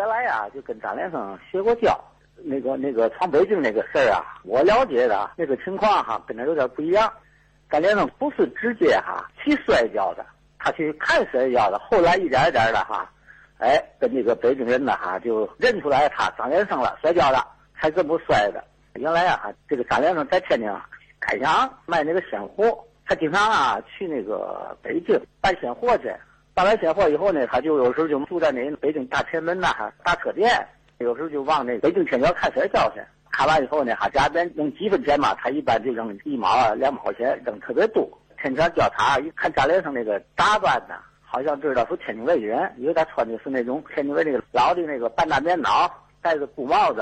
原来啊，就跟张连生学过交。那个那个闯北京那个事儿啊，我了解的那个情况哈，跟他有点不一样。张连生不是直接哈去摔跤的，他去看摔跤的。后来一点一点的哈，哎，跟那个北京人呢哈就认出来他张连生了，摔跤的，才这么摔的。原来啊，这个张连生在天津开阳卖那个鲜货，他经常啊去那个北京办鲜货去。办完鲜货以后呢，他就有时候就住在那北京大前门呐，大车店。有时候就往那北京天桥看摔跤去。看完以后呢，他家边扔几分钱嘛，他一般就扔一毛啊、两毛钱，扔特别多。天桥调查一看张连上那个打扮呢，好像知道是天津卫人，因为他穿的是那种天津卫那个老的那个半大棉袄，戴着布帽子，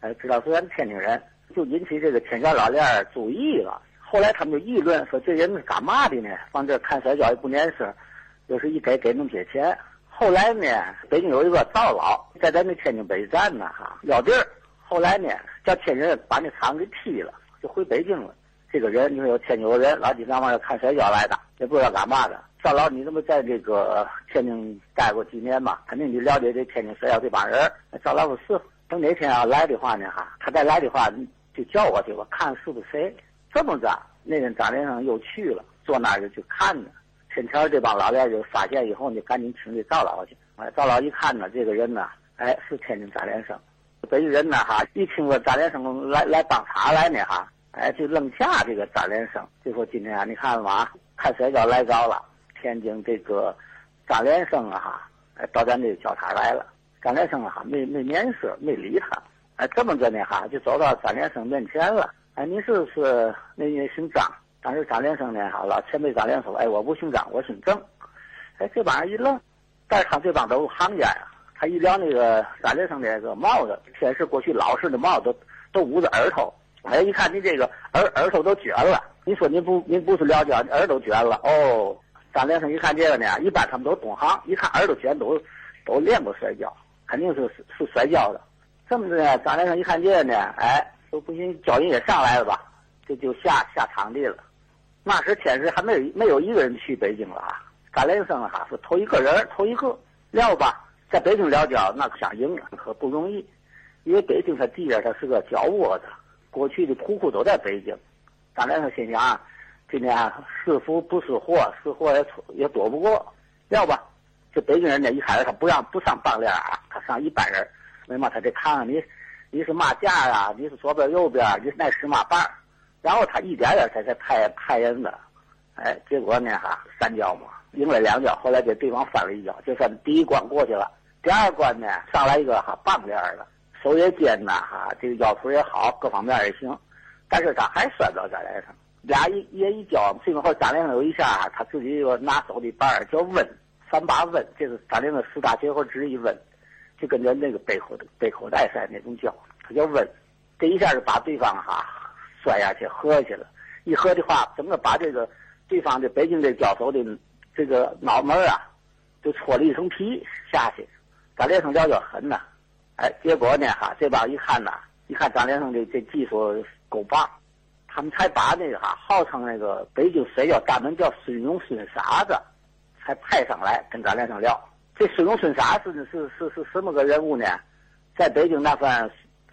哎，知道是咱天津人，就引起这个天桥老练注意了。后来他们就议论说，这人是干嘛的呢？往这看摔跤也不年事，就是一给给那么些钱。后来呢，北京有一个赵老在咱那天津北站呢，哈要地儿。后来呢，叫天津人把那厂给踢了，就回北京了。这个人，你说有天津有人，老几干嘛要看摔跤来的，也不知道干嘛的。赵老，你这么在这个天津待过几年嘛？肯定你了解这天津摔跤这帮人。赵老不是，等哪天要来的话呢，哈，他再来的话，就叫我去，我看是不是谁。这么着，那天张连生又去了，坐那儿就去看天桥这帮老练就发现以后呢，赶紧请这赵老去。哎，赵老一看呢，这个人呢，哎，是天津张连生。北京人呢，哈，一听说张连生来来帮他来呢，哈，哎，就愣下这个张连生，就说今天啊，你看了吗？看摔跤来着了，天津这个张连生啊，哈，哎，到咱这叫他来了。张连生啊，没没面色，没理他。哎，这么着呢，哈，就走到张连生面前了。哎，你是不是那姓张？当时张连生呢，哈，老前辈张连说，哎，我不姓张，我姓郑。哎，这帮人一愣，但是他这帮都行家呀。他一撩那个张连生的那个帽子，天是过去老式的帽子，都捂着耳朵。哎，一看你这个耳耳朵都卷了，你说您不您不是撩跤，耳朵卷了哦。张连生一看这个呢，一般他们都懂行，一看耳朵卷都都练过摔跤，肯定是是摔跤的。这么着呢，张连生一看这个呢，哎，说不行，教人也上来了吧，这就下下场地了。那时天时还没有没有一个人去北京了啊，张连生哈是头一个人，头一个撂吧。在北京撂跤，那可想赢可不容易，因为北京它地下它是个脚窝子，过去的铺库都在北京。张连生心想，今天是福不是祸，是祸也也躲不过。撂吧，这北京人呢，一开始他不让不上棒链啊，他上一般人。为嘛他得看看你，你是嘛架啊？你是左边右边？你是那是嘛棒？然后他一点点才才派派人的。哎，结果呢哈，三跤嘛，赢了两跤，后来给对方翻了一跤，就算第一关过去了。第二关呢，上来一个哈棒链的，手也尖呐哈，这个腰腿也好，各方面也行，但是他还摔不着张连生。俩一也一脚，最后张连生有一下，他自己又拿手的板叫温三把温，这是张连生四大绝活之一温，就跟着那个背口背口袋赛那种叫，他叫温，这一下就把对方哈摔下去喝下去了，一喝的话，整个把这个对方的北京这交手的这个脑门啊，就戳了一层皮下去。张连生撂跤狠呐，哎，结果呢哈，这帮一看呐，一看张连生这这技术够棒，他们才把那个哈号称那个北京摔跤大门叫孙勇孙傻子，才派上来跟张连生聊。这孙勇孙傻子是是是什么个人物呢？在北京那算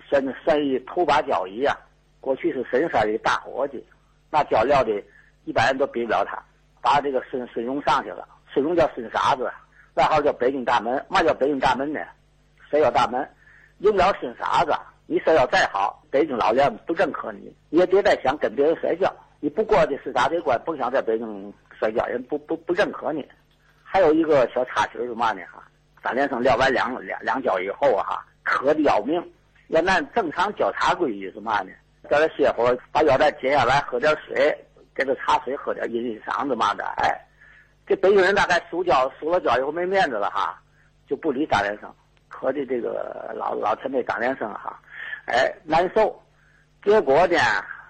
算算一头把交椅啊，过去是深山的大伙计，那跤撂的，一般人都比不了他。把这个孙孙荣上去了，孙荣叫孙傻子。外号叫北京大门，嘛叫北京大门呢？摔跤大门，赢不了孙傻子。你摔跤再好，北京老练不认可你，你也别再想跟别人摔跤。你不过的是大这关，甭想在北京摔跤，人不不不认可你。还有一个小插曲是嘛呢？哈，三连生撂完两两两跤以后哈，渴的要命。要按正常交叉规矩是嘛呢？在这歇会儿，把腰带解下来，喝点水，给他茶水喝点，阴阴嗓子嘛的，哎。这北京人大概输跤输了跤以后没面子了哈，就不理张连生，可的这个老老前辈张连生哈，哎难受。结果呢，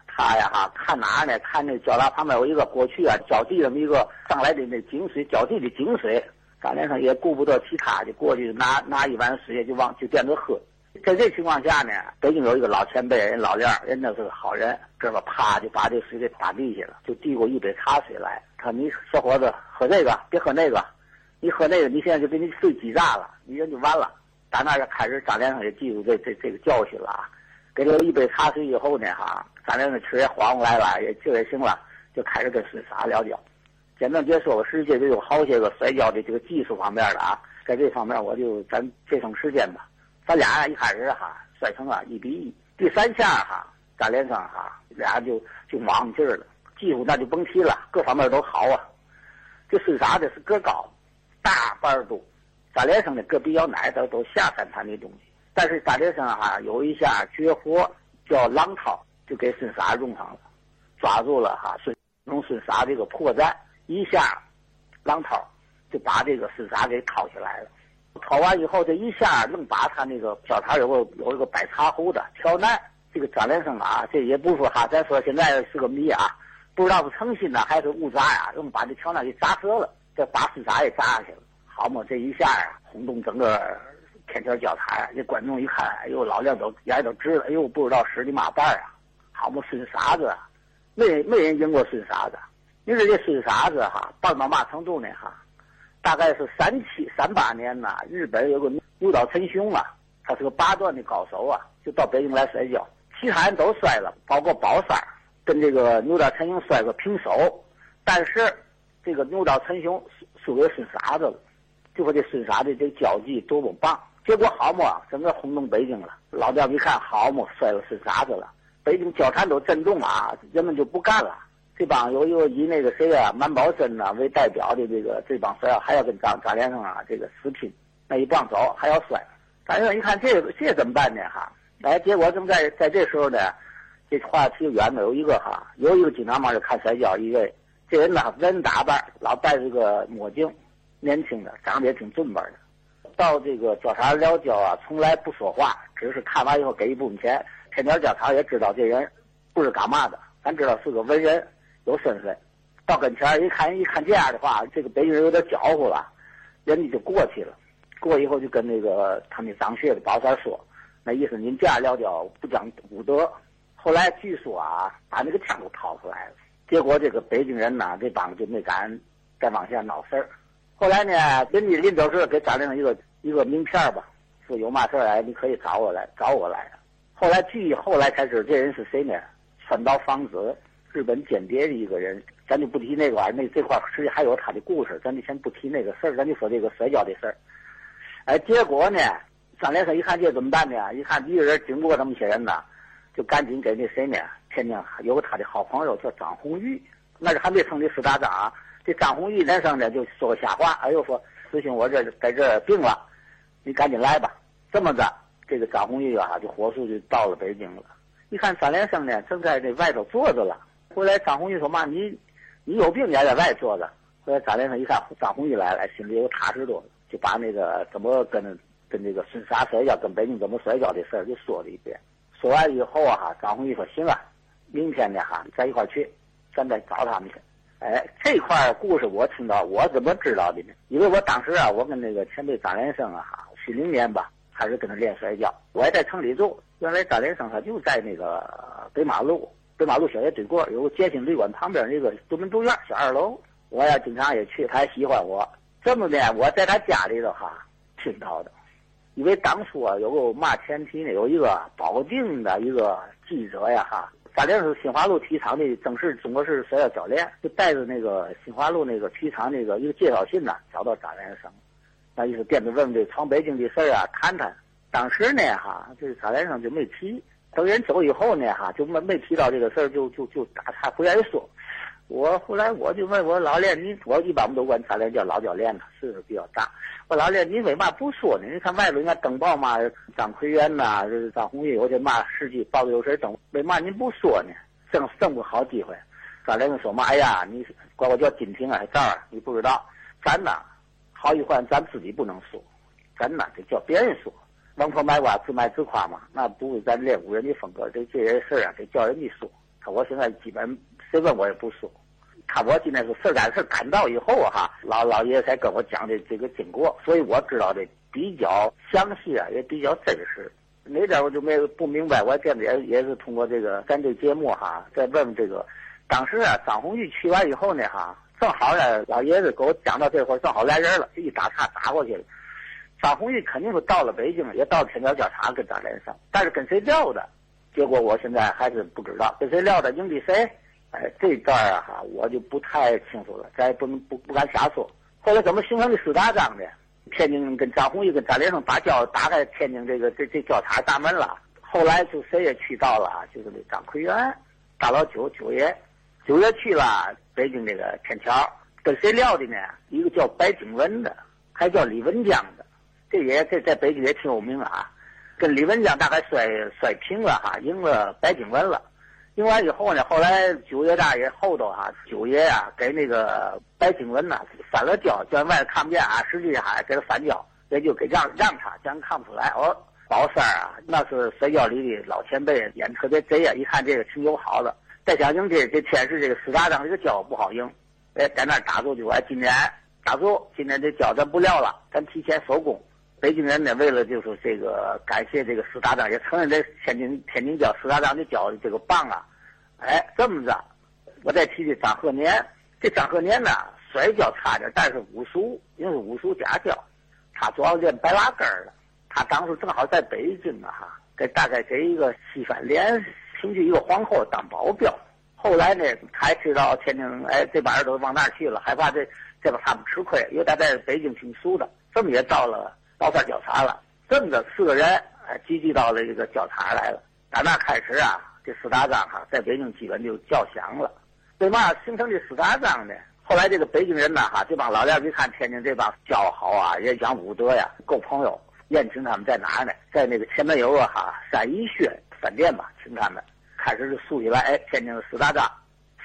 他呀哈看哪呢？看那脚拉旁边有一个过去啊浇地这么一个上来的那井水，浇地的井水。张连生也顾不得其他，就过去拿拿一碗水就往就垫着喝。在这情况下呢，北京有一个老前辈，人老练人家是个好人，这么啪就把这水给打地下了，就递过一杯茶水来。他说：“你小伙子喝这个，别喝那个，你喝那个，你现在就给你水挤炸了，你人就完了。”打那就开始张连生也记住这这这个教训了啊。给了一杯茶水以后呢，哈，张连生吃也缓过来了，也劲也行了，就开始跟孙傻聊交。简单别说，实际就有好些个摔跤的这个技术方面的啊，在这方面我就咱节省时间吧。咱俩一开始哈摔成了一比一，第三下哈张连生哈俩就就往劲儿了，技术那就甭提了，各方面都好啊。这孙傻的是个高，大半肚，张连生的个比较矮，都都下三盘的东西。但是张连生哈有一下绝活叫浪涛，就给孙傻用上了，抓住了哈孙用孙傻这个破绽。一下，浪涛就把这个孙傻给掏下来了。掏完以后，这一下能把他那个小台有个有一个摆茶壶的挑难。这个张连生啊，这也不说哈，咱说现在是个谜啊，不知道是诚心呢还是误砸呀，能把这挑难给砸折了，这把孙啥也砸下去了。好嘛，这一下啊，轰动整个天桥教台。这观众一看，哎呦，老亮都眼都直了，哎呦，不知道使的嘛办啊。好嘛，孙傻子，没没人赢过孙傻子。你说这孙傻子哈，棒到嘛程度呢哈？大概是三七三八年呐，日本有个牛岛陈雄啊，他是个八段的高手啊，就到北京来摔跤，其他人都摔了，包括宝三跟这个牛岛陈雄摔个平手，但是这个牛岛陈雄输给孙傻子了，就说这孙傻子这交际多么棒，结果好嘛，整个轰动北京了。老调一看好嘛，摔了孙傻子了，北京交坛都震动了啊，人们就不干了。这帮有一个以那个谁啊，满宝森呐为代表的这个这帮摔还要跟张张连生啊这个死拼，那一棒走还要摔。张连生一看这这怎么办呢哈？哎，结果正在在这时候呢，这话题远了有一个哈，有一个经常嘛就看摔跤一位，这人呢人打扮老戴着个墨镜，年轻的长得也挺俊巴的。到这个交叉聊交啊，从来不说话，只是看完以后给一部分钱。天天交叉也知道这人不是干嘛的，咱知道是个文人。有身份，到跟前一看，一看这样的话，这个北京人有点搅和了，人家就过去了。过以后就跟那个他们张学的宝三说，那意思您这样撂跤不讲武德。后来据说啊，把那个枪都掏出来了。结果这个北京人呢，这帮就没敢再往下闹事儿。后来呢，人家临走时给张亮一个一个名片吧，说有嘛事儿来你可以找我来，找我来。后来据后来才知这人是谁呢？川岛芳子。日本间谍的一个人，咱就不提那个玩意儿，那这块实际还有他的故事，咱就先不提那个事儿，咱就说这个摔跤的事儿。哎，结果呢，张连生一看这怎么办呢？一看一个人经过这么些人呐，就赶紧给那谁呢？天津有个他的好朋友叫张红玉，那是还没成立四大张。这张红玉连生呢就说个瞎话，哎呦说师兄我这在这病了，你赶紧来吧。这么着，这个张红玉啊就火速就到了北京了。一看张连生呢正在这外头坐着了。后来张红玉说嘛，你你有病，你还在外坐着。后来张连生一看张红玉来了，心里又踏实多了，就把那个怎么跟跟那个孙傻摔跤，跟北京怎么摔跤的事儿就说了一遍。说完以后啊，张红玉说行啊，明天呢哈，咱一块去，咱再找他们去。哎，这块故事我听到，我怎么知道的呢？因为我当时啊，我跟那个前辈张连生啊哈，七零年吧，开始跟他练摔跤，我也在城里住。原来张连生他就在那个北马路。北马路小学对过有个建新旅馆旁边那个独门独院小二楼，我呀经常也去，他也喜欢我。这么的，我在他家里头哈听到的，因为当初啊有个嘛前提呢，有一个保定的一个记者呀哈，反正是新华路体育场的正式中国式摔跤教练，就带着那个新华路那个体育场那个一个介绍信呢，找到张连生，那意思惦着问问这闯北京的事儿啊，谈谈。当时呢哈，这张连生就没提。等人走以后呢，哈，就没没提到这个事儿，就就就打岔，不愿意说。我后来我就问我老练，你我一般我们都管张练叫老教练了，岁数比较大。我老练，你为嘛不说呢？你看外头人家登报嘛，张奎元呐，张宏宇，我这嘛事迹报的有事登，为嘛您不说呢？正正不好机会。张连生说嘛，哎呀，你管我叫金平啊，这儿你不知道，咱呐，好与坏咱自己不能说，咱呐得叫别人说。王婆卖瓜，自卖自夸嘛，那不是咱练武人的风格。这这些事儿啊，得叫人家说。他我现在基本谁问我也不说。他我今天是事儿赶事儿赶到以后哈，老老爷才跟我讲的这个经过，所以我知道的比较详细啊，也比较真实。哪点我就没不明白，我这子也也是通过这个咱这节目哈，再问问这个。当时啊，张红玉去完以后呢哈，正好呢，老爷子给我讲到这会儿，正好来人了，一打岔打过去了。张弘毅肯定是到了北京，也到天桥交叉跟张连生，但是跟谁聊的，结果我现在还是不知道跟谁聊的，赢的谁？哎，这段啊哈，我就不太清楚了，咱也不能不不敢瞎说。后来怎么形成的四大章的？天津跟张红玉跟张连胜打交打开天津这个这这交叉大门了。后来就谁也去到了，就是那张奎元、大老九九爷，九爷去了北京这个天桥，跟谁聊的呢？一个叫白景文的，还叫李文江的，这也在在北京也挺有名的啊。跟李文江大概摔摔平了哈，赢了白景文了。赢完以后呢，后来九爷大爷后头哈，九爷呀给那个白景文呐翻了胶，叫外头看不见啊，实际上还给他翻胶，也就给让让他，叫人看不出来。哦，宝三儿啊，那是摔跤里的老前辈，演特别贼啊！一看这个挺友好的，再想赢这这天时这个四大张这个跤不好赢，哎，在那打住就哎，今年打住，今年这跤咱不撂了，咱提前收工。北京人呢，为了就是这个感谢这个四大张，也承认这天津天津教四大张的教的这个棒啊，哎，这么着，我再提提张鹤年，这张鹤年呢摔跤差点，但是武术因为是武术家教，他主要练白拉根儿的。他当时正好在北京啊，哈，给大概给一个西饭连请去一个皇后当保镖。后来呢，他知道天津，哎，这帮人都往那儿去了，害怕这这把他们吃亏，因为他在北京挺熟的，这么也到了。到这儿交叉了，这么着四个人哎聚集到了这个交叉来了。打那开始啊，这四大张哈在北京基本就叫响了。为嘛形成这四大张呢？后来这个北京人呢哈，这帮老练一看天津这帮交好啊，也讲武德呀，够朋友。宴请他们在哪儿呢？在那个前面有个哈三一轩饭店吧，请他们。开始就竖起来，哎，天津的四大张。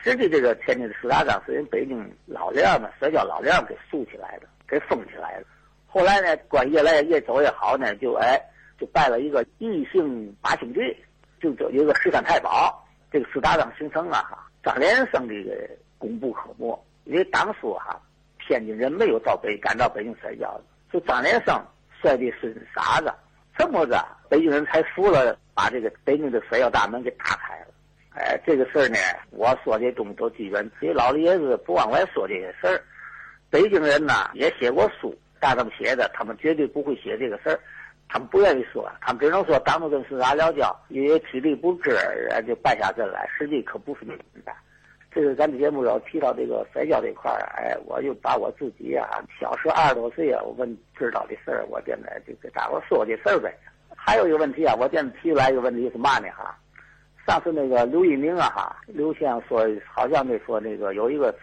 实际这个天津的四大张是人北京老练们摔跤老练给竖起来的，给封起来的。后来呢，关越来越走越好呢，就哎，就拜了一个异姓八星队，就有一个十三太保，这个四大张形成了哈。张连生这个功不可没，因为当初哈，天津人没有到北赶到北京摔跤的，就张连生摔的是傻子，这么着，北京人才服了，把这个北京的摔跤大门给打开了。哎，这个事儿呢，我说的东西都基本，这老爷子不往外说这些事儿，北京人呐也写过书。大他们写的，他们绝对不会写这个事儿，他们不愿意说，他们只能说当初跟四大聊交，因为体力不支，人就败下阵来。实际可不是那么的。这是咱的节目要提到这个摔跤这块儿，哎，我就把我自己啊，小时二十多岁啊，我问知道的事儿，我现在就给大伙说这事儿呗。还有一个问题啊，我现在提出来一个问题是嘛呢？哈，上次那个刘一鸣啊，哈，刘先生说好像那说那个有一个，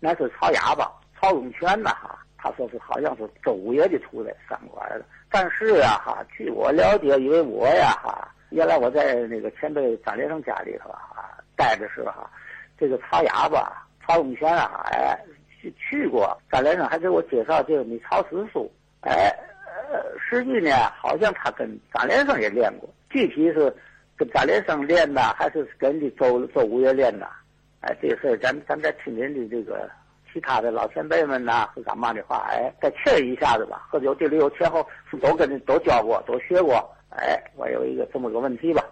那是曹哑巴曹永全呐，哈。他说是好像是周五爷的出来三官的，但是啊哈，据我了解，因为我呀哈，原来我在那个前辈张连生家里头啊待的时候哈，这个曹哑巴、曹永全啊，哎去去过，张连生还给我介绍这个你曹师叔，哎，呃，实际呢，好像他跟张连生也练过，具体是跟张连生练的，还是跟的周周五爷练的？哎，这事儿咱咱再听您的这个。其他的老前辈们呐，是干嘛的话，哎，再确认一下子吧。或者有这里有前后都跟都教过，都学过，哎，我有一个这么个问题吧。